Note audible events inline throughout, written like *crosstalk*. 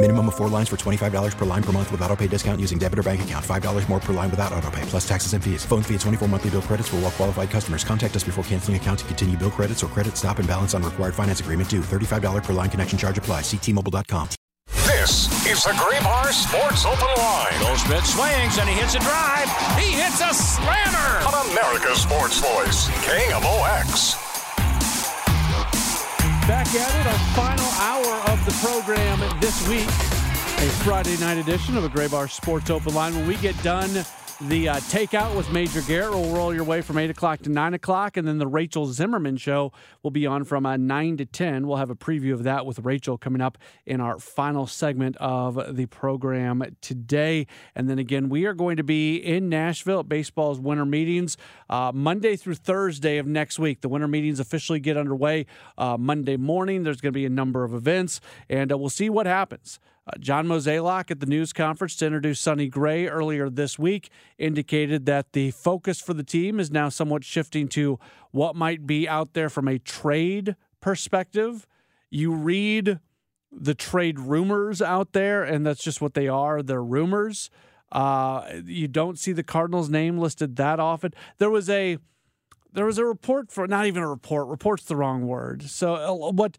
Minimum of four lines for $25 per line per month with auto pay discount using debit or bank account. $5 more per line without auto pay, plus taxes and fees. Phone fee at 24 monthly bill credits for all well qualified customers. Contact us before canceling account to continue bill credits or credit stop and balance on required finance agreement due. $35 per line connection charge apply. Ctmobile.com. This is the Graybar Sports Open Line Goldschmidt swings and he hits a drive. He hits a slammer. on America's Sports Voice, KMOX. Back at it, our final hour of the program this week. A Friday night edition of a Graybar Sports Open Line. When we get done, the uh, takeout with Major Garrett will roll your way from 8 o'clock to 9 o'clock. And then the Rachel Zimmerman show will be on from uh, 9 to 10. We'll have a preview of that with Rachel coming up in our final segment of the program today. And then again, we are going to be in Nashville at baseball's winter meetings uh, Monday through Thursday of next week. The winter meetings officially get underway uh, Monday morning. There's going to be a number of events, and uh, we'll see what happens. Uh, John Mozeliak at the news conference to introduce Sonny Gray earlier this week indicated that the focus for the team is now somewhat shifting to what might be out there from a trade perspective. You read the trade rumors out there, and that's just what they are. They're rumors. Uh, you don't see the Cardinals' name listed that often. There was a there was a report for not even a report. Report's the wrong word. So uh, what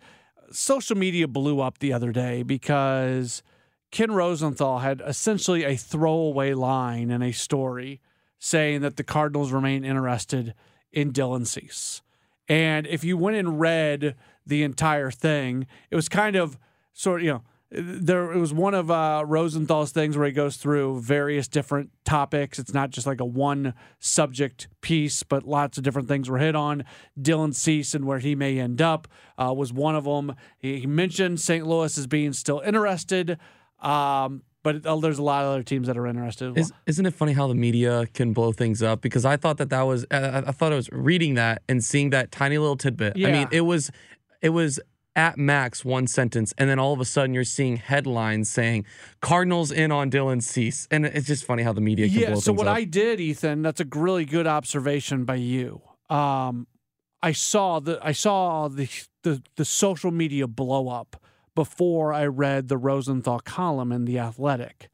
social media blew up the other day because Ken Rosenthal had essentially a throwaway line in a story saying that the Cardinals remain interested in Dylan Cease. And if you went and read the entire thing, it was kind of sort of, you know, there it was one of uh, Rosenthal's things where he goes through various different topics. It's not just like a one subject piece, but lots of different things were hit on. Dylan Cease and where he may end up uh, was one of them. He, he mentioned St. Louis as being still interested, um, but uh, there's a lot of other teams that are interested. Is, isn't it funny how the media can blow things up? Because I thought that that was, I, I thought I was reading that and seeing that tiny little tidbit. I mean, it was, it was at max one sentence, and then all of a sudden you're seeing headlines saying Cardinals in on Dylan Cease, and it's just funny how the media can yeah. So what up. I did, Ethan, that's a really good observation by you. Um, I saw the I saw the, the the social media blow up before I read the Rosenthal column in the Athletic,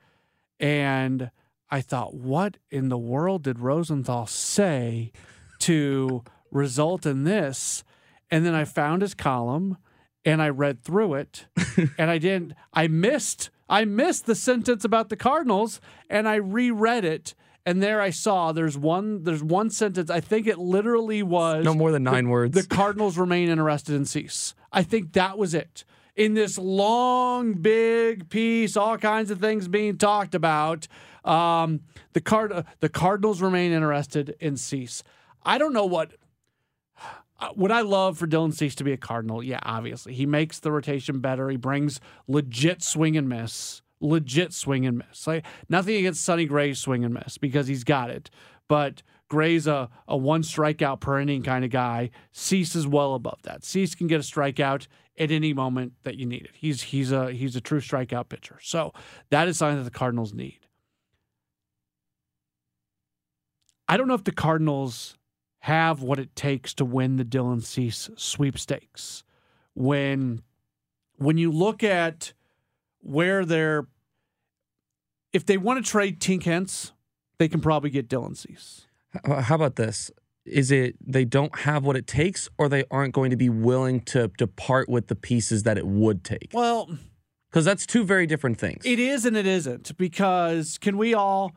and I thought, what in the world did Rosenthal say to result in this? And then I found his column and I read through it *laughs* and I didn't I missed I missed the sentence about the Cardinals and I reread it and there I saw there's one there's one sentence I think it literally was no more than the- nine words. The Cardinals remain interested in Cease. I think that was it. In this long, big piece, all kinds of things being talked about. Um, the card, uh, the Cardinals remain interested in Cease. I don't know what. Uh, Would I love for Dylan Cease to be a Cardinal? Yeah, obviously. He makes the rotation better. He brings legit swing and miss. Legit swing and miss. Like nothing against Sonny Gray's swing and miss because he's got it. But Gray's a, a one strikeout per inning kind of guy. Cease is well above that. Cease can get a strikeout at any moment that you need it. He's he's a he's a true strikeout pitcher. So that is something that the Cardinals need. I don't know if the Cardinals have what it takes to win the Dylan Cease sweepstakes. When when you look at where they're if they want to trade Tink Hence, they can probably get Dylan Cease. How about this? Is it they don't have what it takes, or they aren't going to be willing to to part with the pieces that it would take? Well, Because that's two very different things. It is and it isn't because can we all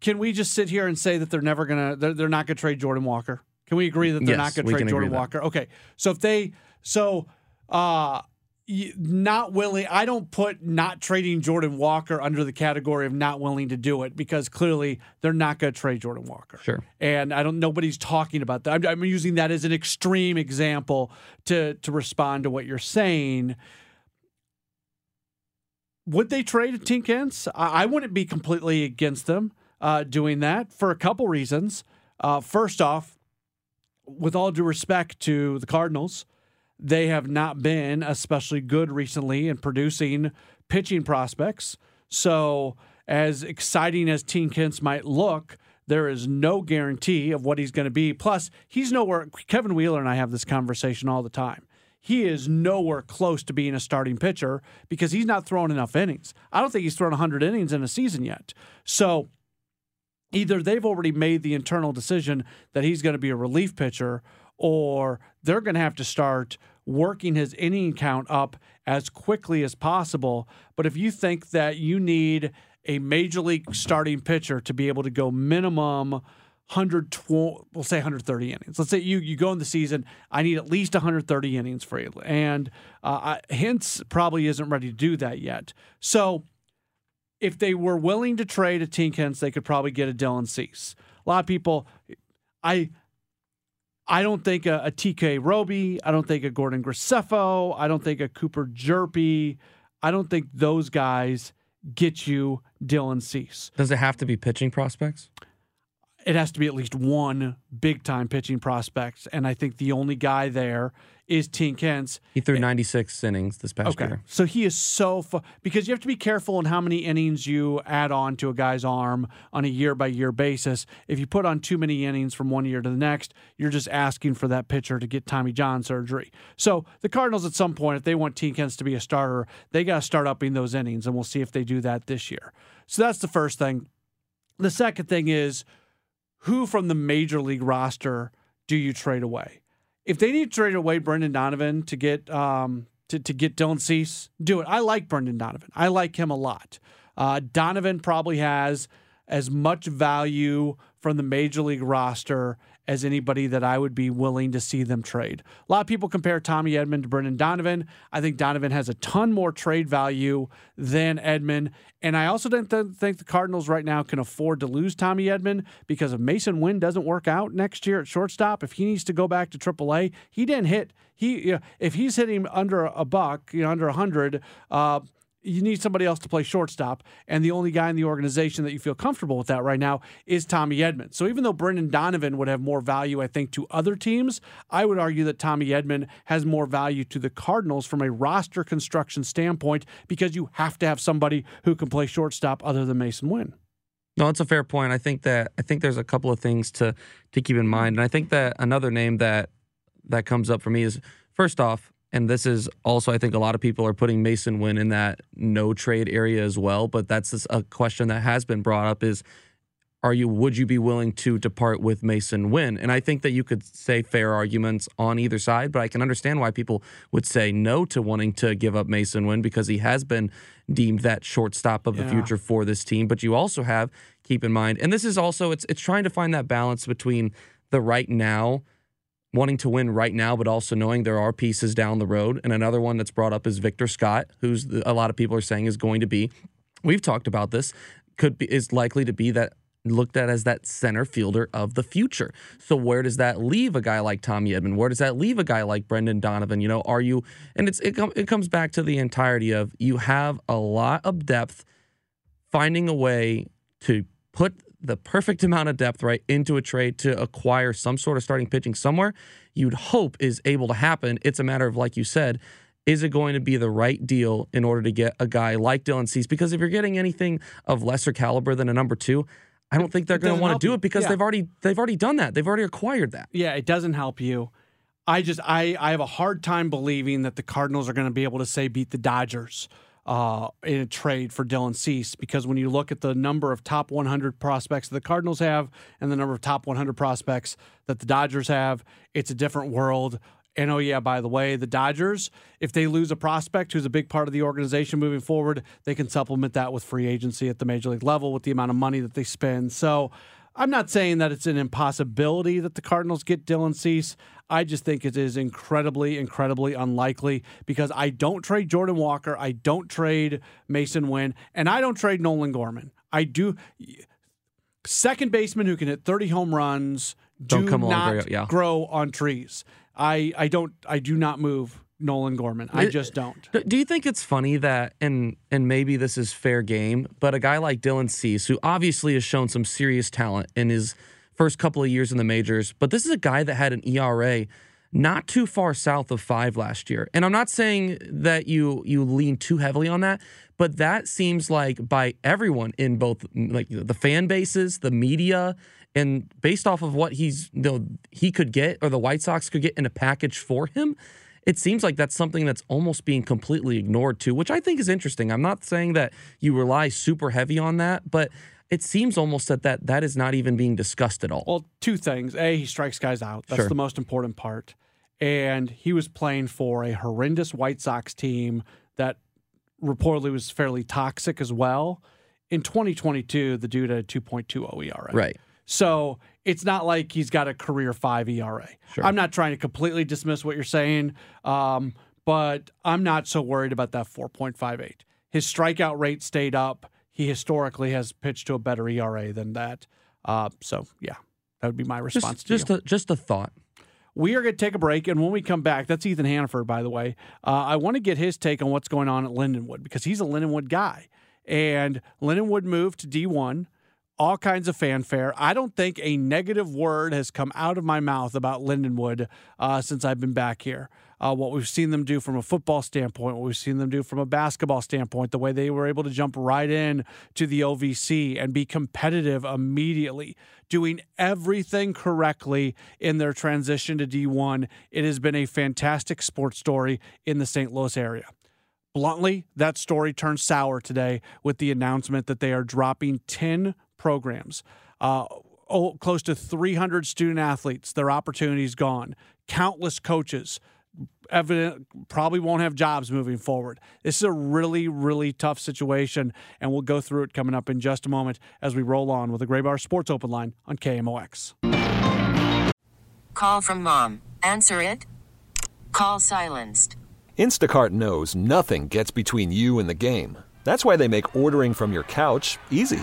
can we just sit here and say that they're never gonna they're, they're not gonna trade Jordan Walker? Can we agree that they're Yes, not gonna trade Jordan. Walker? Okay. So if they so uh not willing I don't put not trading Jordan Walker under the category of not willing to do it because clearly they're not going to trade Jordan Walker. Sure. And I don't nobody's talking about that. I'm, I'm using that as an extreme example to to respond to what you're saying. Would they trade Tink Hence? I, I wouldn't be completely against them uh, doing that for a couple reasons. Uh, first off, with all due respect to the Cardinals, they have not been especially good recently in producing pitching prospects. So, as exciting as Tink Hence might look, there is no guarantee of what he's going to be. Plus, he's nowhere. Kevin Wheeler and I have this conversation all the time. He is nowhere close to being a starting pitcher because he's not throwing enough innings. I don't think he's thrown 100 innings in a season yet. So, either they've already made the internal decision that he's going to be a relief pitcher or they're going to have to start working his inning count up as quickly as possible. But if you think that you need a major league starting pitcher to be able to go minimum 120, we'll say 130 innings. Let's say you you go in the season, I need at least 130 innings for you. And uh, I, Hence probably isn't ready to do that yet. So if they were willing to trade a Tink Hence, they could probably get a Dylan Cease. A lot of people, I, I don't think a, a TK Roby, I don't think a Gordon Graceffo, I don't think a Cooper Hjerpe, I don't think those guys get you Dylan Cease. Does it have to be pitching prospects? It has to be at least one big time pitching prospect, and I think the only guy there is Tink Hence. He threw 96 innings this past Okay. year. So he is so fu- because you have to be careful in how many innings you add on to a guy's arm on a year by year basis. If you put on too many innings from one year to the next, you're just asking for that pitcher to get Tommy John surgery. So the Cardinals, at some point, if they want Tink Hence to be a starter, they got to start upping those innings, and we'll see if they do that this year. So that's the first thing. The second thing is who from the major league roster do you trade away? If they need to trade away Brendan Donovan to get um, to, to get Dylan Cease, do it. I like Brendan Donovan. I like him a lot. Uh, Donovan probably has as much value from the major league roster as anybody that I would be willing to see them trade. A lot of people compare Tommy Edman to Brendan Donovan. I think Donovan has a ton more trade value than Edman. And I also don't th- think the Cardinals right now can afford to lose Tommy Edman because if Masyn Winn doesn't work out next year at shortstop, if he needs to go back to AAA, he didn't hit. He you know, if he's hitting under a buck, you know, under a hundred, uh, you need somebody else to play shortstop. And the only guy in the organization that you feel comfortable with that right now is Tommy Edman. So even though Brendan Donovan would have more value, I think, to other teams, I would argue that Tommy Edman has more value to the Cardinals from a roster construction standpoint because you have to have somebody who can play shortstop other than Masyn Winn. No, it's a fair point. I think that I think there's a couple of things to to keep in mind, and I think that another name that that comes up for me is first off, and this is also I think a lot of people are putting Masyn Winn in that no trade area as well. But that's a question that has been brought up: is are you would you be willing to depart with Masyn Winn? And I think that you could say fair arguments on either side, but I can understand why people would say no to wanting to give up Masyn Winn because he has been deemed that shortstop of the future for this team. But you also have keep in mind, and this is also it's it's trying to find that balance between the right now wanting to win right now, but also knowing there are pieces down the road. And another one that's brought up is Victor Scott, who's a lot of people are saying is going to be. We've talked about this. Could be is likely to be that looked at as that center fielder of the future. So where does that leave a guy like Tommy Edman? Where does that leave a guy like Brendan Donovan? You know, are you? And it's it, com- it comes back to the entirety of you have a lot of depth. Finding a way to put the perfect amount of depth right into a trade to acquire some sort of starting pitching somewhere, you'd hope is able to happen. It's a matter of, like you said, is it going to be the right deal in order to get a guy like Dylan Cease? Because if you're getting anything of lesser caliber than a number two, I don't think they're going to want to do it because Yeah. they've already they've already done that. They've already acquired that. Yeah, it doesn't help you. I just I I have a hard time believing that the Cardinals are going to be able to say beat the Dodgers uh, in a trade for Dylan Cease because when you look at the number of top 100 prospects that the Cardinals have and the number of top 100 prospects that the Dodgers have, it's a different world. And oh yeah, by the way, the Dodgers, if they lose a prospect who's a big part of the organization moving forward, they can supplement that with free agency at the major league level with the amount of money that they spend. So I'm not saying that it's an impossibility that the Cardinals get Dylan Cease. I just think it is incredibly, incredibly unlikely because I don't trade Jordan Walker, I don't trade Masyn Winn, and I don't trade Nolan Gorman. I do. Second baseman who can hit 30 home runs do Don't come not very- yeah. grow on trees. I I don't I do not move Nolan Gorman. I just don't. Do you think it's funny that, and and maybe this is fair game, but a guy like Dylan Cease, who obviously has shown some serious talent and his first couple of years in the majors, but this is a guy that had an ERA not too far south of five last year. And I'm not saying that you you lean too heavily on that, but that seems like by everyone in both mm, like the fan bases, the media, and based off of what he's you know, he could get or the White Sox could get in a package for him, it seems like that's something that's almost being completely ignored too, which I think is interesting. I'm not saying that you rely super heavy on that, but it seems almost that that, that is not even being discussed at all. Well, two things. A, he strikes guys out. That's Sure. the most important part. And he was playing for a horrendous White Sox team that reportedly was fairly toxic as well. In 2022, the dude had a 2.20 ERA. Right. So it's not like he's got a career five ERA. Sure. I'm not trying to completely dismiss what you're saying, um, but I'm not so worried about that 4.58. His strikeout rate stayed up. He historically has pitched to a better ERA than that. Uh, so yeah, that would be my response Just to just you. a, just a thought. We are going to take a break, and when we come back, that's Ethan Hannaford, by the way. Uh, I want to get his take on what's going on at Lindenwood because he's a Lindenwood guy, and Lindenwood moved to D1. All kinds of fanfare. I don't think a negative word has come out of my mouth about Lindenwood uh, since I've been back here. Uh, what we've seen them do from a football standpoint, what we've seen them do from a basketball standpoint, the way they were able to jump right in to the OVC and be competitive immediately, doing everything correctly in their transition to D1. It has been a fantastic sports story in the St. Louis area. Bluntly, that story turned sour today with the announcement that they are dropping 10 programs. Uh, oh, close to 300 student athletes, their opportunities gone. Countless coaches, evident, probably won't have jobs moving forward. This is a really, really tough situation, and we'll go through it coming up in just a moment as we roll on with the Graybar Sports Open Line on KMOX. Call from mom. Answer it. Call silenced. Instacart knows nothing gets between you and the game. That's why they make ordering from your couch easy.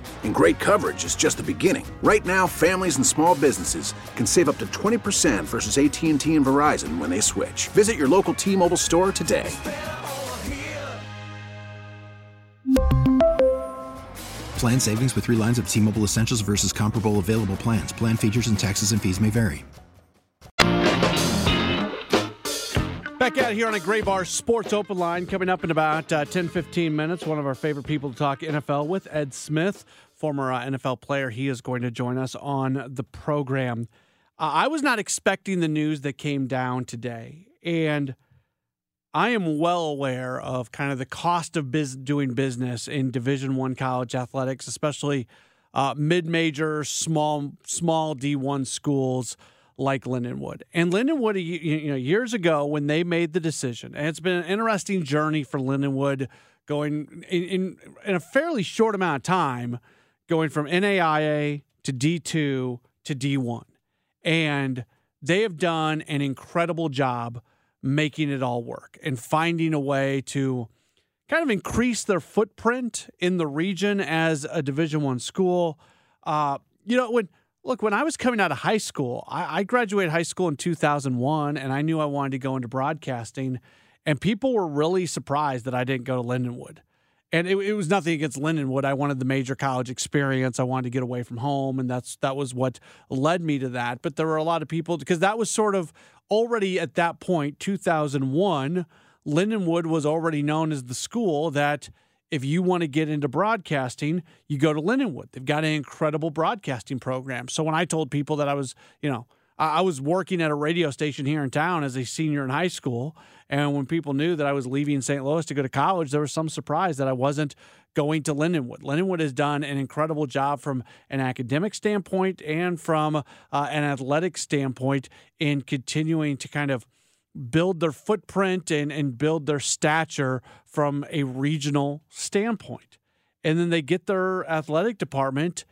And great coverage is just the beginning. Right now, families and small businesses can save up to 20% versus AT&T and Verizon when they switch. Visit your local T-Mobile store today. Plan savings with three lines of T Mobile Essentials versus comparable available plans. Plan features and taxes and fees may vary. Back out here on a Graybar Sports Open Line coming up in about uh, 10 15 minutes. One of our favorite people to talk NFL with, Ed Smith, former uh, NFL player. He is going to join us on the program. Uh, I was not expecting the news that came down today. And I am well aware of kind of the cost of biz- doing business in Division One college athletics, especially uh, mid-major, small small D1 schools like Lindenwood. And Lindenwood, you know, years ago when they made the decision, and it's been an interesting journey for Lindenwood, going in, in, in a fairly short amount of time, going from NAIA to D2 to D1, and they have done an incredible job making it all work and finding a way to kind of increase their footprint in the region as a division one school. Uh, you know when look when i was coming out of high school I, I graduated high school in 2001 and i knew i wanted to go into broadcasting and people were really surprised that i didn't go to lindenwood and it, it was nothing against Lindenwood. I wanted the major college experience. I wanted to get away from home, and that's that was what led me to that. But there were a lot of people because that was sort of already at that point, 2001. Lindenwood was already known as the school that if you want to get into broadcasting, you go to Lindenwood. They've got an incredible broadcasting program. So when I told people that I was, you know, I was working at a radio station here in town as a senior in high school. And when people knew that I was leaving St. Louis to go to college, there was some surprise that I wasn't going to Lindenwood. Lindenwood has done an incredible job from an academic standpoint and from uh, an athletic standpoint in continuing to kind of build their footprint and, and build their stature from a regional standpoint. And then they get their athletic department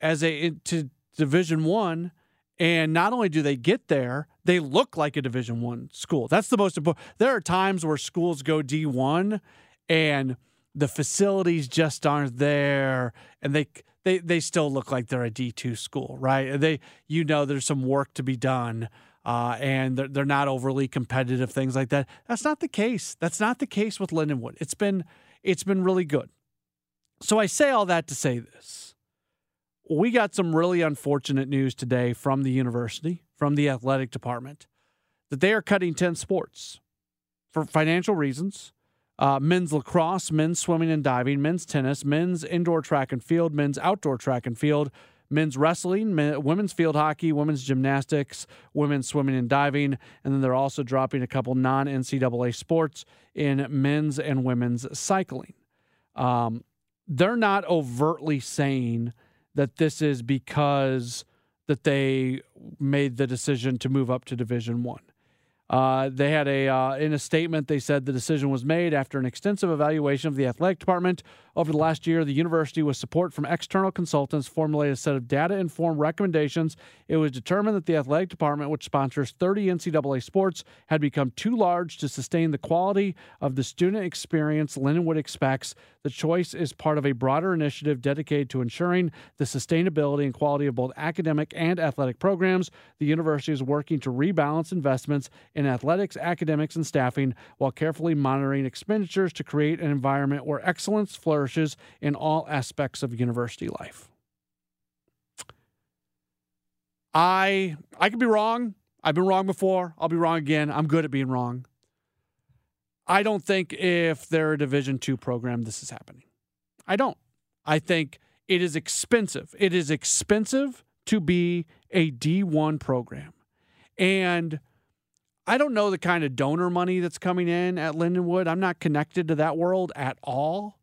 as a to division one and not only do they get there, they look like a Division One school. That's the most important. There are times where schools go D one, and the facilities just aren't there, and they they they still look like they're a D two school, right? They you know there's some work to be done. Uh, and they're, they're not overly competitive, things like that. That's not the case. That's not the case with Lindenwood. It's been it's been really good. So I say all that to say this we got some really unfortunate news today from the university, from the athletic department, that they are cutting 10 sports for financial reasons. Uh, men's lacrosse, men's swimming and diving, men's tennis, men's indoor track and field, men's outdoor track and field, men's wrestling, men, women's field hockey, women's gymnastics, women's swimming and diving. And then they're also dropping a couple non NCAA sports in men's and women's cycling. Um, they're not overtly saying that this is because that they made the decision to move up to Division One. Uh, they had a uh, in a statement they said the decision was made after an extensive evaluation of the athletic department over the last year. The university, with support from external consultants, formulated a set of data-informed recommendations. It was determined that the athletic department, which sponsors 30 NCAA sports, had become too large to sustain the quality of the student experience Lindenwood expects. The choice is part of a broader initiative dedicated to ensuring the sustainability and quality of both academic and athletic programs. The university is working to rebalance investments in athletics, academics, and staffing while carefully monitoring expenditures to create an environment where excellence flourishes in all aspects of university life. I I could be wrong. I've been wrong before. I'll be wrong again. I'm good at being wrong. I don't think if they're a Division two program, this is happening. I don't. I think it is expensive. It is expensive to be a D1 program. And I don't know the kind of donor money that's coming in at Lindenwood. I'm not connected to that world at all,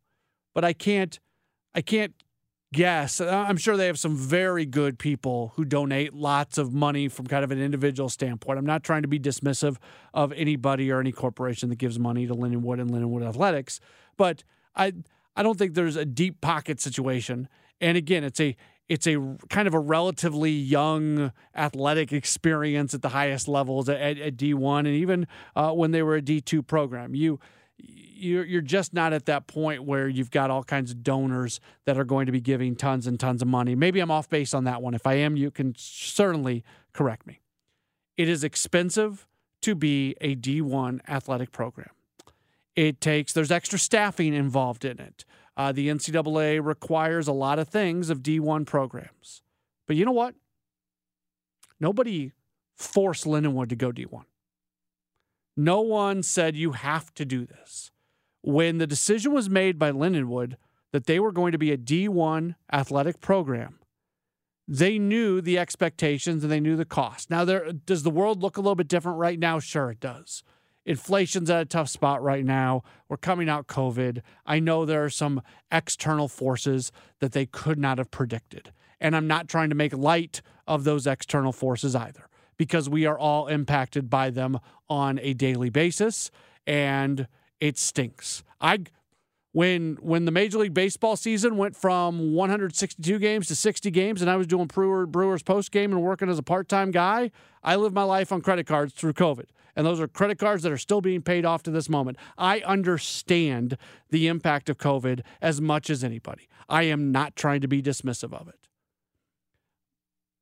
but I can't I can't guess. Uh, I'm sure they have some very good people who donate lots of money from kind of an individual standpoint. I'm not trying to be dismissive of anybody or any corporation that gives money to Lindenwood and Lindenwood Athletics, but I I don't think there's a deep pocket situation. And again, it's a it's a kind of a relatively young athletic experience at the highest levels at, at D1 and even uh, when they were a D2 program. You you're, you're just not at that point where you've got all kinds of donors that are going to be giving tons and tons of money. Maybe I'm off base on that one. If I am, you can certainly correct me. It is expensive to be a D1 athletic program. It takes, there's extra staffing involved in it. Uh, the NCAA requires a lot of things of D1 programs. But you know what? Nobody forced Lindenwood to go D1. No one said you have to do this. When the decision was made by Lindenwood that they were going to be a D1 athletic program, they knew the expectations and they knew the cost. Now, there does the world look a little bit different right now? Sure, it does. Inflation's at a tough spot right now. We're coming out COVID. I know there are some external forces that they could not have predicted. And I'm not trying to make light of those external forces either, because we are all impacted by them on a daily basis and it stinks. I when when the Major League Baseball season went from 162 games to 60 games, and I was doing Brewer, Brewers post game and working as a part time guy, I lived my life on credit cards through COVID. And those are credit cards that are still being paid off to this moment. I understand the impact of COVID as much as anybody. I am not trying to be dismissive of it.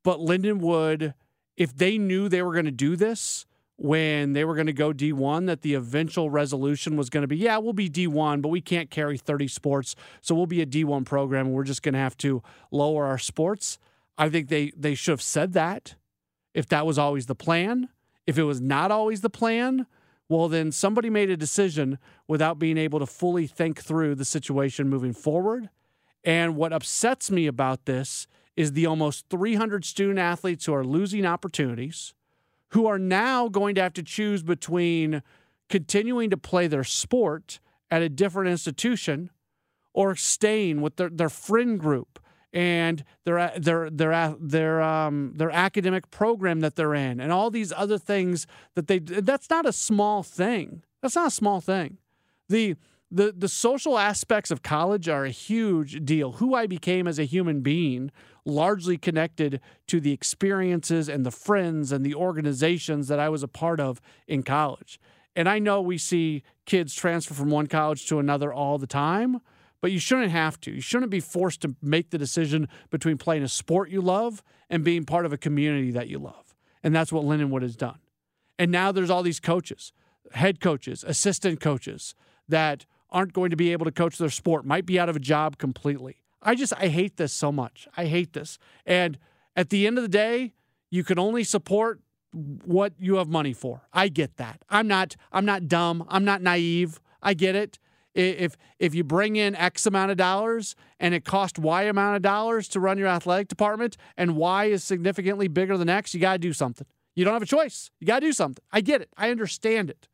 But Lindenwood, if they knew they were going to do this, when they were going to go D1 that the eventual resolution was going to be, yeah, we'll be D1, but we can't carry 30 sports. So we'll be a D1 program and we're just going to have to lower our sports. I think they they should have said that if that was always the plan. If it was not always the plan, well, then somebody made a decision without being able to fully think through the situation moving forward. And what upsets me about this is the almost 300 student athletes who are losing opportunities, who are now going to have to choose between continuing to play their sport at a different institution or staying with their, their friend group and their their their their um their academic program that they're in and all these other things that they that's not a small thing. That's not a small thing. The the the social aspects of college are a huge deal. Who I became as a human being largely connected to the experiences and the friends and the organizations that I was a part of in college. And I know we see kids transfer from one college to another all the time, but you shouldn't have to. You shouldn't be forced to make the decision between playing a sport you love and being part of a community that you love. And that's what Lindenwood has done. And now there's all these coaches, head coaches, assistant coaches that aren't going to be able to coach their sport, might be out of a job completely. I just, I hate this so much. I hate this. And at the end of the day, you can only support what you have money for. I get that. I'm not I'm not dumb. I'm not naive. I get it if if you bring in X amount of dollars and it costs Y amount of dollars to run your athletic department and Y is significantly bigger than X, you got to do something. You don't have a choice. You got to do something. I get it. I understand it.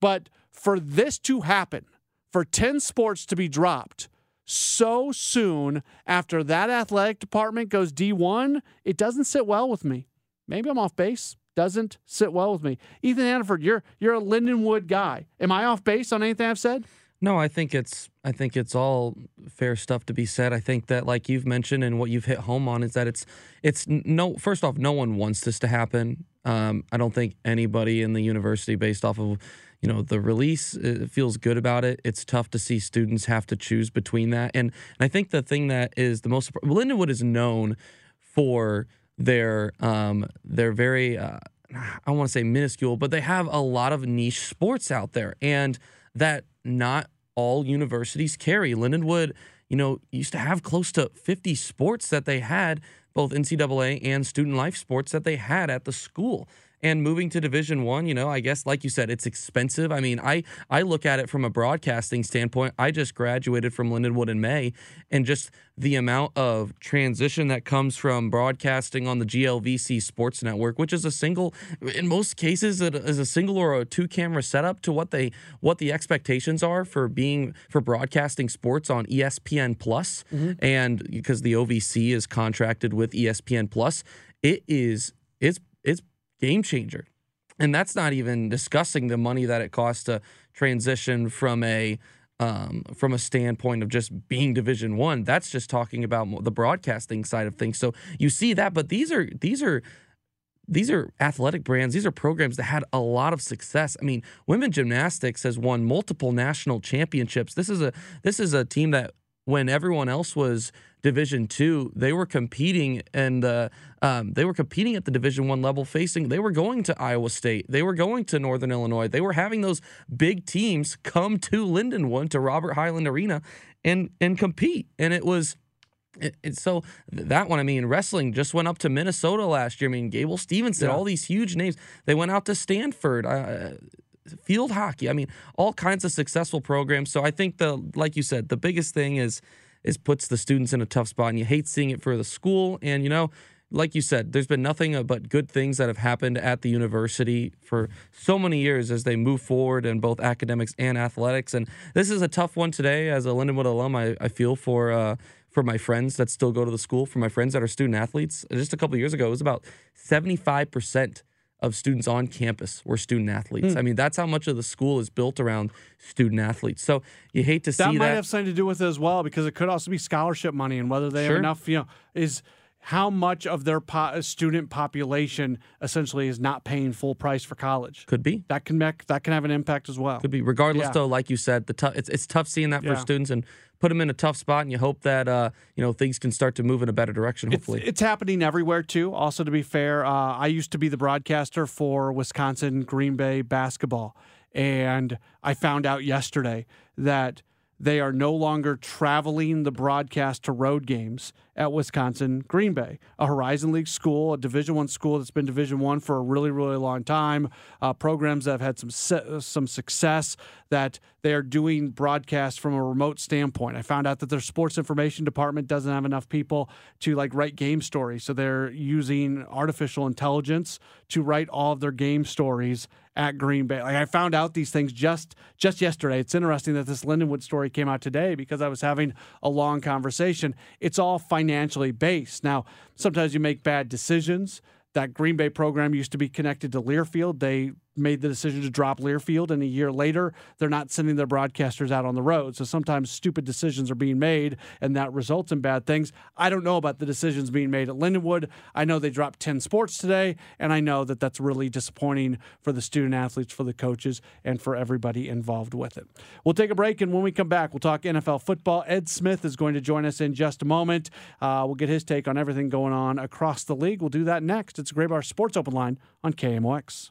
But for this to happen, for 10 sports to be dropped so soon after that athletic department goes D1, it doesn't sit well with me. Maybe I'm off base. Doesn't sit well with me. Ethan Hannaford, you're you're a Lindenwood guy. Am I off base on anything I've said? No, I think it's I think it's all fair stuff to be said. I think that like you've mentioned and what you've hit home on is that it's it's no first off, no one wants this to happen. Um, I don't think anybody in the university, based off of you know the release, feels good about it. It's tough to see students have to choose between that, and, and I think the thing that is the most Lindenwood is known for their um, their very uh, I want to say minuscule, but they have a lot of niche sports out there, and that not all universities carry. Lindenwood, you know, used to have close to 50 sports that they had, both NCAA and student life sports that they had at the school and moving to division one you know i guess like you said it's expensive. I mean i i look at it from a broadcasting standpoint. I just graduated from lindenwood in may and just the amount of transition that comes from broadcasting on the glvc sports network which is a single in most cases it is a single or a two camera setup to what they what the expectations are for being for broadcasting sports on espn plus. Mm-hmm. and because the ovc is contracted with espn plus it is it's it's game changer. And that's not even discussing the money that it costs to transition from a um, from a standpoint of just being Division One. That's just talking about the broadcasting side of things. So you see that, but these are these are these are athletic brands. These are programs that had a lot of success. I mean, women gymnastics has won multiple national championships. This is a this is a team that when everyone else was Division Two, they were competing and uh, um, they were competing at the Division One level. Facing, they were going to Iowa State, they were going to Northern Illinois, they were having those big teams come to Lindenwood to Robert Hyland Arena and and compete, and it was. It, it, so that one, I mean, wrestling just went up to Minnesota last year. I mean, Gable Steveson, yeah. all these huge names. They went out to Stanford. Uh, field hockey. I mean, all kinds of successful programs. So I think the like you said, the biggest thing is is puts the students in a tough spot, and you hate seeing it for the school. And you know, like you said, there's been nothing but good things that have happened at the university for so many years as they move forward in both academics and athletics. And this is a tough one today. As a Lindenwood alum, I, I feel for. Uh, for my friends that still go to the school, for my friends that are student athletes. Just a couple years ago, it was about 75% of students on campus were student athletes. Hmm. I mean, that's how much of the school is built around student athletes. So you hate to see that. That might have something to do with it as well, because it could also be scholarship money and whether they sure. have enough, you know, is how much of their po- student population essentially is not paying full price for college. Could be that can make that can have an impact as well. Could be regardless yeah. though, like you said, the t- it's it's tough seeing that yeah. for students and put them in a tough spot, and you hope that uh, you know things can start to move in a better direction. Hopefully, it's, it's happening everywhere too. Also, to be fair, uh, I used to be the broadcaster for Wisconsin Green Bay basketball, and I found out yesterday that they are no longer traveling the broadcast to road games at Wisconsin Green Bay, a Horizon League school, a Division One school that's been Division One for a really, really long time. Uh, programs that have had some some success that they are doing broadcasts from a remote standpoint. I found out that their sports information department doesn't have enough people to like write game stories, so they're using artificial intelligence to write all of their game stories at Green Bay. Like I found out these things just just yesterday. It's interesting that this Lindenwood story came out today because I was having a long conversation. It's all financially based. Now, sometimes you make bad decisions. That Green Bay program used to be connected to Learfield. They made the decision to drop Learfield, and a year later, they're not sending their broadcasters out on the road. So sometimes stupid decisions are being made, and that results in bad things. I don't know about the decisions being made at Lindenwood. I know they dropped 10 sports today, and I know that that's really disappointing for the student athletes, for the coaches, and for everybody involved with it. We'll take a break, and when we come back, we'll talk NFL football. Ed Smith is going to join us in just a moment. Uh, we'll get his take on everything going on across the league. We'll do that next. It's Graybar Sports Open Line on KMOX.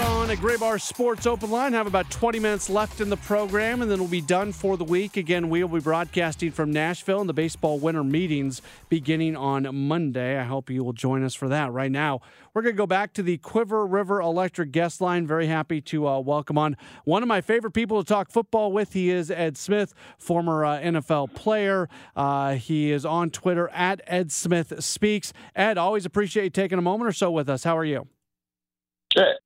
on a Graybar Sports Open Line. Have about 20 minutes left in the program, and then we'll be done for the week. Again, we will be broadcasting from Nashville and the baseball winter meetings beginning on Monday. I hope you will join us for that. Right now, we're going to go back to the Cuivre River Electric guest line. Very happy to uh, welcome on one of my favorite people to talk football with. He is Ed Smith, former uh, NFL player. Uh, he is on Twitter at Ed Smith Speaks. Ed, always appreciate you taking a moment or so with us. How are you?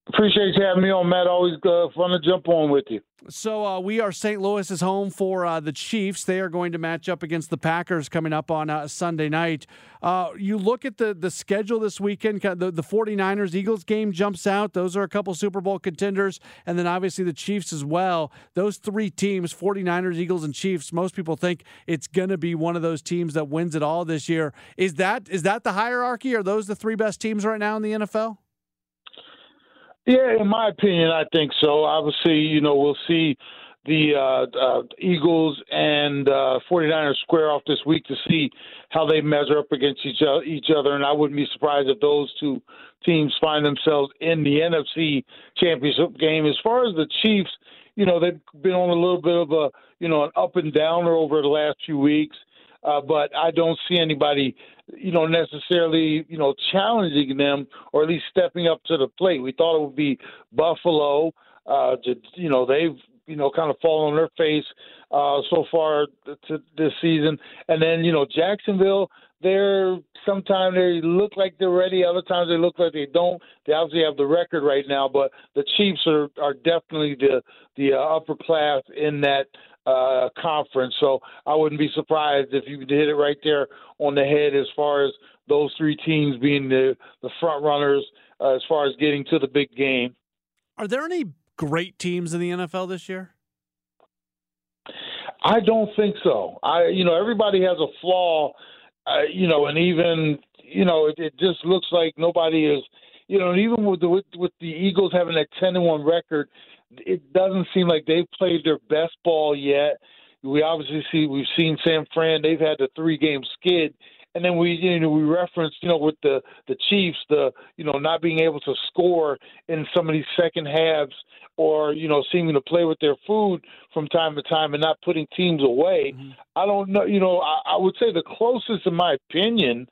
Appreciate you having me on, Matt. Always uh, fun to jump on with you. So uh, we are St. Louis's home for uh, the Chiefs. They are going to match up against the Packers coming up on uh, Sunday night. Uh, you look at the the schedule this weekend. The, the 49ers Eagles game jumps out. Those are a couple Super Bowl contenders, and then obviously the Chiefs as well. Those three teams, 49ers, Eagles, and Chiefs. Most people think it's going to be one of those teams that wins it all this year. Is that is that the hierarchy? Are those the three best teams right now in the NFL? Yeah, in my opinion, I think so. Obviously, you know, we'll see the uh, uh, Eagles and uh, 49ers square off this week to see how they measure up against each other, each other. And I wouldn't be surprised if those two teams find themselves in the NFC championship game. As far as the Chiefs, you know, they've been on a little bit of a, you know, an up and downer over the last few weeks. Uh, but I don't see anybody you know, necessarily, you know, challenging them or at least stepping up to the plate. We thought it would be Buffalo. Uh, to, you know, they've, you know, kind of fallen on their face uh, so far to this season. And then, you know, Jacksonville, they're sometimes they look like they're ready, other times they look like they don't. They obviously have the record right now, but the Chiefs are are definitely the the uh, upper class in that uh, conference. So I wouldn't be surprised if you hit it right there on the head as far as those three teams being the, the front runners uh, as far as getting to the big game. Are there any great teams in the NFL this year? I don't think so. I, you know, everybody has a flaw, uh, you know, and even, you know, it, it just looks like nobody is, you know, even with the with, with the Eagles having a ten and one record, it doesn't seem like they've played their best ball yet. We obviously see we've seen San Fran; they've had the three game skid, and then we you know we referenced you know with the the Chiefs the you know not being able to score in some of these second halves or you know seeming to play with their food from time to time and not putting teams away. Mm-hmm. I don't know. You know, I, I would say the closest, in my opinion,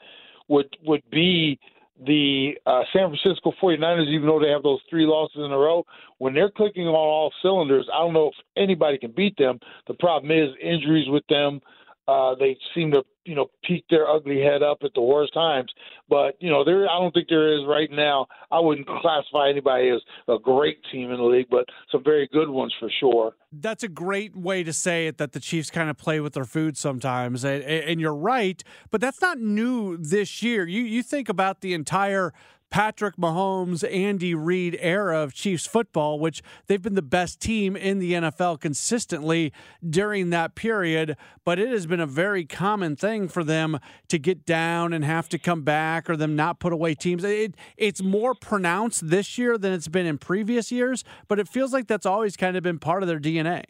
would would be the uh, San Francisco 49ers, even though they have those three losses in a row, when they're clicking on all cylinders, I don't know if anybody can beat them. The problem is injuries with them. Uh, they seem to, you know, peek their ugly head up at the worst times. But you know, there I don't think there is right now. I wouldn't classify anybody as a great team in the league, but some very good ones for sure. That's a great way to say it. That the Chiefs kind of play with their food sometimes, and, and you're right. But that's not new this year. You you think about the entire Patrick Mahomes, Andy Reid era of Chiefs football, which they've been the best team in the NFL consistently during that period. But it has been a very common thing for them to get down and have to come back or them not put away teams. It, it's more pronounced this year than it's been in previous years, but it feels like that's always kind of been part of their DNA.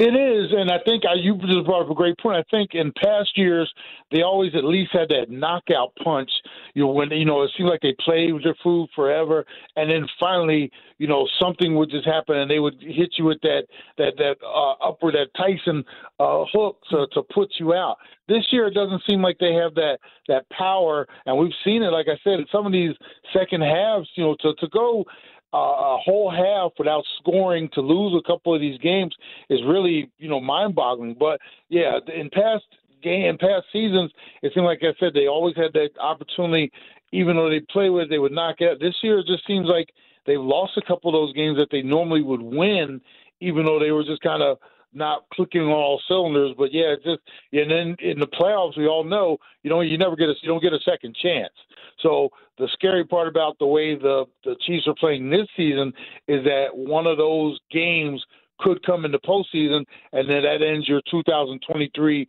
It is, and I think I, you just brought up a great point. I think in past years they always at least had that knockout punch. You know, when you know it seemed like they played with their food forever, and then finally, you know, something would just happen, and they would hit you with that that that uh, upward that Tyson uh, hook to to put you out. This year it doesn't seem like they have that that power, and we've seen it. Like I said, in some of these second halves, you know, to to go a whole half without scoring to lose a couple of these games is really you know mind-boggling. But yeah, in past game in past seasons, it seemed like I said they always had that opportunity. Even though they play with, they would knock out. This year, it just seems like they've lost a couple of those games that they normally would win, even though they were just kind of not clicking on all cylinders. But yeah, just and then in the playoffs, we all know you know you never get a you don't get a second chance. So the scary part about the way the the Chiefs are playing this season is that one of those games could come in the postseason, and then that ends your 2023-24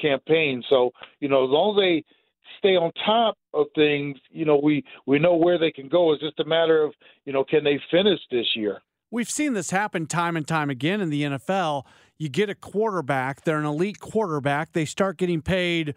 campaign. So you know as long as they stay on top of things, you know we we know where they can go. It's just a matter of you know can they finish this year. We've seen this happen time and time again in the NFL. You get a quarterback, they're an elite quarterback, they start getting paid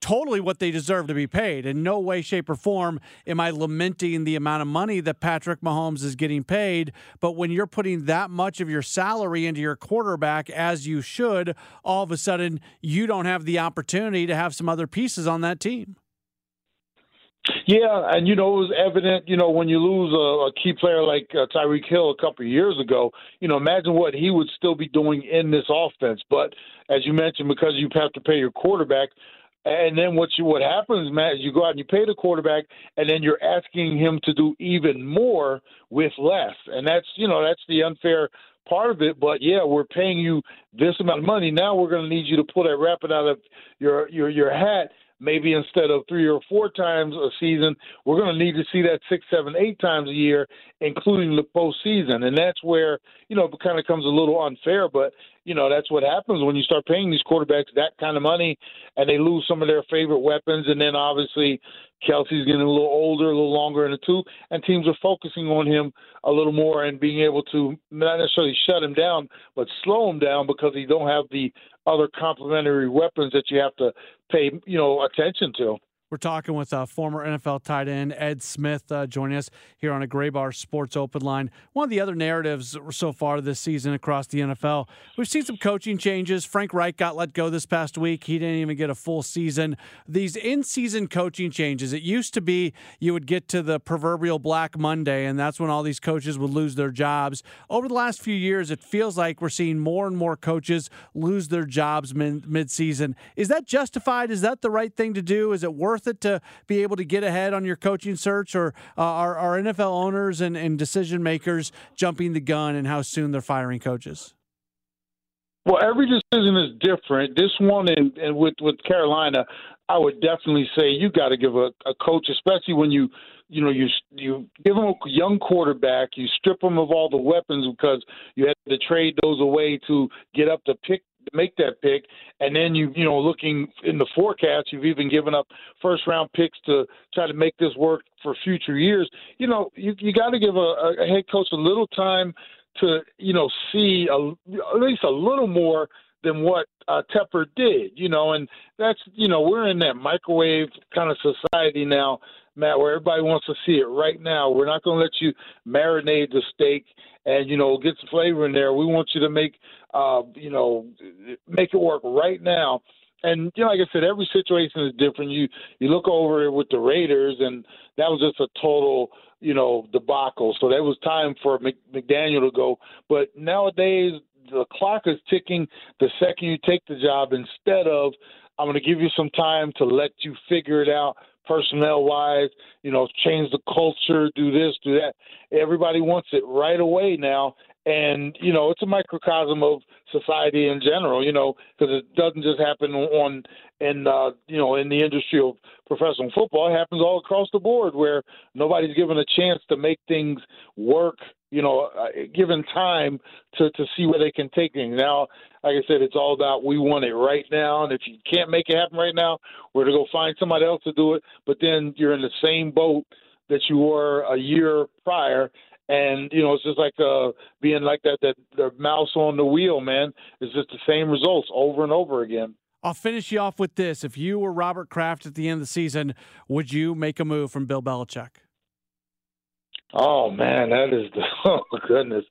totally what they deserve to be paid. In no way, shape, or form am I lamenting the amount of money that Patrick Mahomes is getting paid. But when you're putting that much of your salary into your quarterback, as you should, all of a sudden you don't have the opportunity to have some other pieces on that team. Yeah, and you know it was evident. You know when you lose a, a key player like uh, Tyreek Hill a couple of years ago, you know imagine what he would still be doing in this offense. But as you mentioned, because you have to pay your quarterback, and then what you what happens, Matt, is you go out and you pay the quarterback, and then you're asking him to do even more with less, and that's you know that's the unfair part of it. But yeah, we're paying you this amount of money. Now we're going to need you to pull that rabbit out of your your your hat maybe instead of three or four times a season, we're going to need to see that six, seven, eight times a year, including the postseason. And that's where, you know, it kind of comes a little unfair. But, you know, that's what happens when you start paying these quarterbacks that kind of money and they lose some of their favorite weapons. And then obviously Kelce's getting a little older, a little longer in the tooth, and teams are focusing on him a little more and being able to not necessarily shut him down, but slow him down because he don't have the other complementary weapons that you have to pay, you know, attention to. We're talking with uh, former NFL tight end Ed Smith uh, joining us here on a Graybar Sports Open Line. One of the other narratives so far this season across the NFL, we've seen some coaching changes. Frank Reich got let go this past week. He didn't even get a full season. These in-season coaching changes. It used to be you would get to the proverbial Black Monday, and that's when all these coaches would lose their jobs. Over the last few years, it feels like we're seeing more and more coaches lose their jobs mid-season. Is that justified? Is that the right thing to do? Is it worth worth it to be able to get ahead on your coaching search, or uh, are, are NFL owners and, and decision makers jumping the gun and how soon they're firing coaches? Well, every decision is different. This one, and with with Carolina, I would definitely say you got to give a, a coach, especially when you you know you you give them a young quarterback, you strip them of all the weapons because you had to trade those away to get up to pick make that pick, and then you you know looking in the forecast, you've even given up first round picks to try to make this work for future years. You know, you you got to give a, a head coach a little time to you know see a, at least a little more than what uh, Tepper did, you know, and that's you know we're in that microwave kind of society now, Matt, where everybody wants to see it right now. We're not going to let you marinate the steak and you know get some flavor in there. We want you to make uh, you know make it work right now. And you know, like I said, every situation is different. You you look over it with the Raiders, and that was just a total you know debacle. So that was time for McDaniel to go. But nowadays, the clock is ticking. The second you take the job, instead of I'm going to give you some time to let you figure it out personnel wise, you know, change the culture, do this, do that. Everybody wants it right away now. And, you know, it's a microcosm of society in general, you know, because it doesn't just happen on, in, uh, you know, in the industry of professional football. It happens all across the board where nobody's given a chance to make things work you know, uh, given time to to see where they can take things. Now, like I said, it's all about we want it right now, and if you can't make it happen right now, we're to go find somebody else to do it. But then you're in the same boat that you were a year prior, and you know it's just like uh, being like that that the mouse on the wheel, man. It's just the same results over and over again. I'll finish you off with this: If you were Robert Kraft at the end of the season, would you make a move from Bill Belichick? Oh man, that is the *laughs* oh goodness.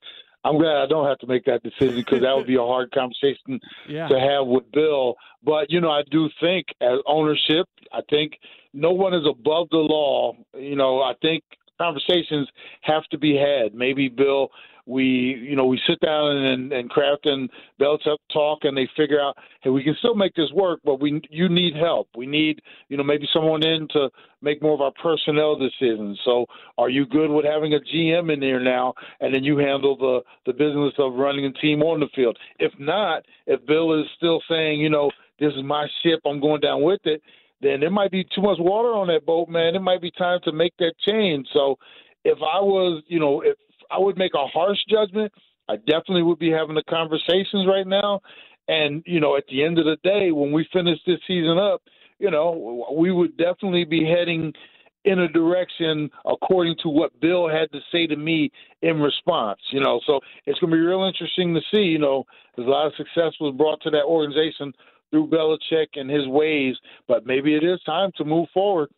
I'm glad I don't have to make that decision because that would be a *laughs* hard conversation yeah. to have with Bill. But you know, I do think as ownership, I think no one is above the law. You know, I think conversations have to be had. Maybe Bill we you know we sit down and and Kraft and Belichick talk and they figure out hey we can still make this work but we you need help. We need you know maybe someone in to make more of our personnel decisions. So are you good with having a GM in there now and then you handle the the business of running a team on the field? If not if Bill is still saying you know this is my ship I'm going down with it then there might be too much water on that boat man. It might be time to make that change. So if I was you know if I would make a harsh judgment. I definitely would be having the conversations right now. And, you know, at the end of the day, when we finish this season up, you know, we would definitely be heading in a direction according to what Bill had to say to me in response. You know, so it's going to be real interesting to see. You know, there's a lot of success was brought to that organization through Belichick and his ways, but maybe it is time to move forward.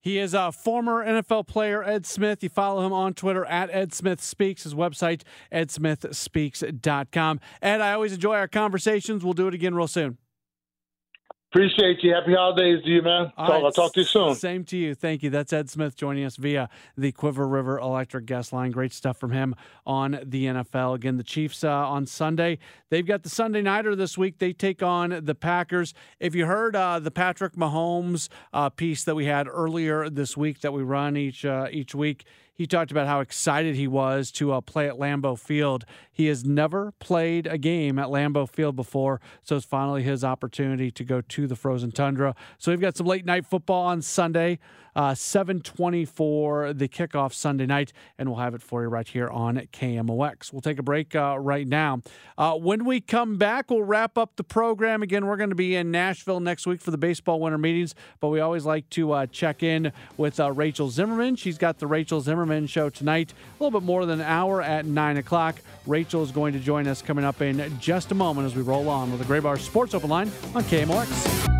He is a former NFL player, Ed Smith. You follow him on Twitter at Ed Smith Speaks, his website, edsmithspeaks.com. Ed, I always enjoy our conversations. We'll do it again real soon. Appreciate you. Happy holidays to you, man. Talk, right. I'll talk to you soon. Same to you. Thank you. That's Ed Smith joining us via the Cuivre River Electric Guest Line. Great stuff from him on the NFL. Again, the Chiefs uh, on Sunday. They've got the Sunday Nighter this week. They take on the Packers. If you heard uh, the Patrick Mahomes uh, piece that we had earlier this week that we run each uh, each week, he talked about how excited he was to uh, play at Lambeau Field. He has never played a game at Lambeau Field before, so it's finally his opportunity to go to the frozen tundra. So we've got some late night football on Sunday. Uh, 720 for the kickoff Sunday night, and we'll have it for you right here on KMOX. We'll take a break uh, right now. Uh, when we come back, we'll wrap up the program. Again, we're going to be in Nashville next week for the baseball winter meetings, but we always like to uh, check in with uh, Rachel Zimmerman. She's got the Rachel Zimmerman show tonight, a little bit more than an hour at 9 o'clock. Rachel is going to join us coming up in just a moment as we roll on with the Graybar Sports Open Line on KMOX.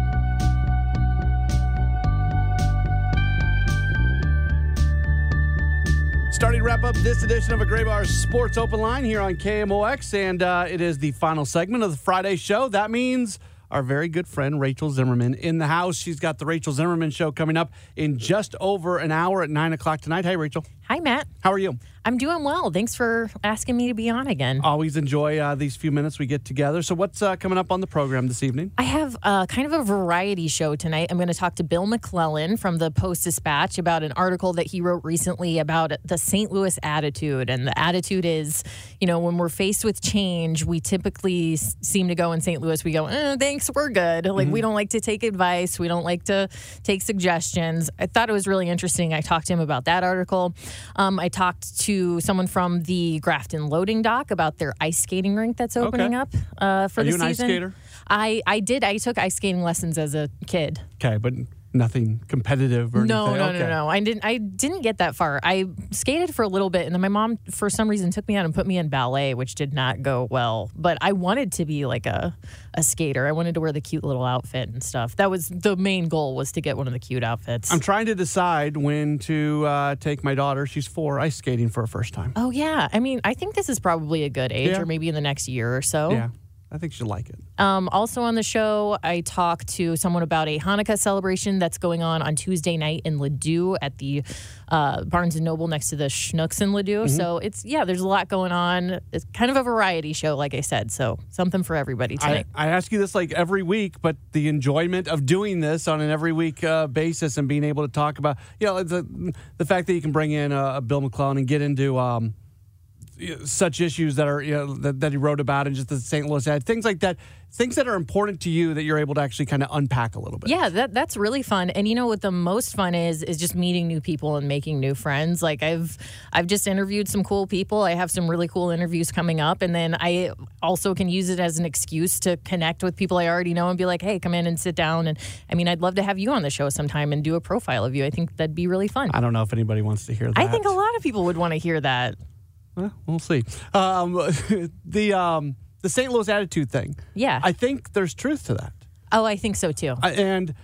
Wrap up this edition of a Graybar Sports Open Line here on KMOX, and uh, it is the final segment of the Friday show. That means our very good friend Rachel Zimmerman in the house. She's got the Rachel Zimmerman show coming up in just over an hour at nine o'clock tonight. Hey, Rachel. Hi, Matt. How are you? I'm doing well. Thanks for asking me to be on again. Always enjoy uh, these few minutes we get together. So, what's uh, coming up on the program this evening? I have uh, kind of a variety show tonight. I'm going to talk to Bill McClellan from the Post Dispatch about an article that he wrote recently about the St. Louis attitude. And the attitude is, you know, when we're faced with change, we typically seem to go in St. Louis, we go, eh, thanks, we're good. Like, mm-hmm. we don't like to take advice, we don't like to take suggestions. I thought it was really interesting. I talked to him about that article. Um, I talked to someone from the Grafton Loading Dock about their ice skating rink that's opening okay. up uh, for Are the you season. An ice skater? I I did. I took ice skating lessons as a kid. Okay, but nothing competitive or no, anything. No, okay. no, no, I didn't. I didn't get that far. I skated for a little bit, and then my mom, for some reason, took me out and put me in ballet, which did not go well. But I wanted to be like a a skater. I wanted to wear the cute little outfit and stuff. That was the main goal was to get one of the cute outfits. I'm trying to decide when to uh, take my daughter. She's four, ice skating for a first time. Oh yeah, I mean, I think this is probably a good age, yeah. or maybe in the next year or so. Yeah. I think she'll like it. Um, also on the show, I talked to someone about a Hanukkah celebration that's going on on Tuesday night in Ladue at the uh, Barnes and Noble next to the Schnucks in Ladue. Mm-hmm. So it's yeah, there's a lot going on. It's kind of a variety show, like I said. So something for everybody I, tonight. I ask you this like every week, but the enjoyment of doing this on an every week uh, basis and being able to talk about, you know, the the fact that you can bring in uh, Bill McClellan and get into um, such issues that are you know that, that he wrote about and just the St. Louis ad, things like that, things that are important to you that you're able to actually kind of unpack a little bit. Yeah, that that's really fun. And you know what the most fun is is just meeting new people and making new friends. Like I've I've just interviewed some cool people. I have some really cool interviews coming up and then I also can use it as an excuse to connect with people I already know and be like, "Hey, come in and sit down." And I mean, I'd love to have you on the show sometime and do a profile of you. I think that'd be really fun. I don't know if anybody wants to hear that. I think a lot of people would want to hear that. Well, we'll see. Um, *laughs* the um, the St. Louis attitude thing. Yeah. I think there's truth to that. Oh, I think so too. I, and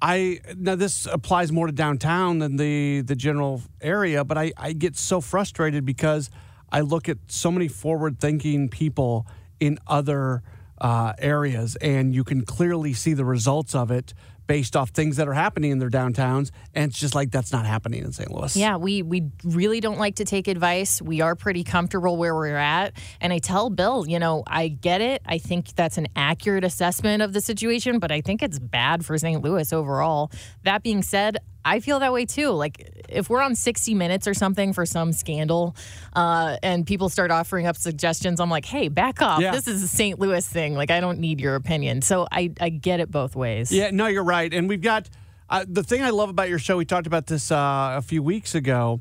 I now this applies more to downtown than the the general area, but I, I get so frustrated because I look at so many forward thinking people in other uh, areas, and you can clearly see the results of it based off things that are happening in their downtowns, and it's just like that's not happening in St. Louis. Yeah, we we really don't like to take advice. We are pretty comfortable where we're at. And I tell Bill, you know, I get it. I think that's an accurate assessment of the situation, but I think it's bad for St. Louis overall. That being said, I feel that way too. Like if we're on 60 Minutes or something for some scandal, uh, and people start offering up suggestions, I'm like, hey, back off. Yeah. This is a St. Louis thing. Like I don't need your opinion. So I I get it both ways. Yeah, no, you're right. And we've got uh, the thing I love about your show. We talked about this uh, a few weeks ago.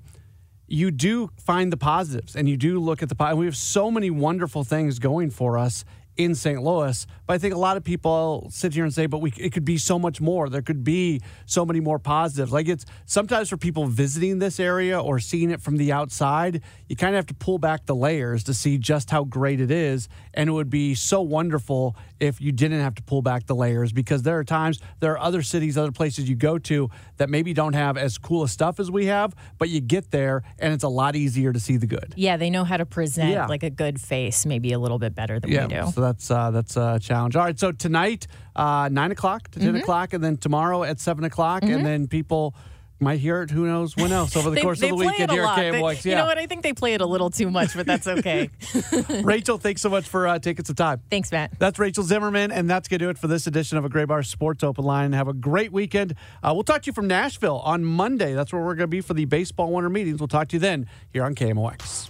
You do find the positives, and you do look at the. po- We have so many wonderful things going for us in St. Louis, but I think a lot of people sit here and say, "But we, it could be so much more. There could be so many more positives." Like it's sometimes for people visiting this area or seeing it from the outside, you kind of have to pull back the layers to see just how great it is. And it would be so wonderful if you didn't have to pull back the layers because there are times there are other cities, other places you go to that maybe don't have as cool a stuff as we have, but you get there and it's a lot easier to see the good. Yeah, they know how to present Yeah. like a good face, maybe a little bit better than yeah, we do. so that's uh, that's a challenge. All right, so tonight, uh, nine o'clock to 10 Mm-hmm. o'clock, and then tomorrow at seven o'clock, and then people might hear it. Who knows when else over the *laughs* They- course of the weekend here at KMOX. You know what? I think they play it a little too much, but that's okay. *laughs* *laughs* Rachel, thanks so much for uh, taking some time. Thanks, Matt. That's Rachel Zimmerman, and that's going to do it for this edition of a Graybar Sports Open Line. Have a great weekend. Uh, we'll talk to you from Nashville on Monday. That's where we're going to be for the baseball winter meetings. We'll talk to you then here on KMOX.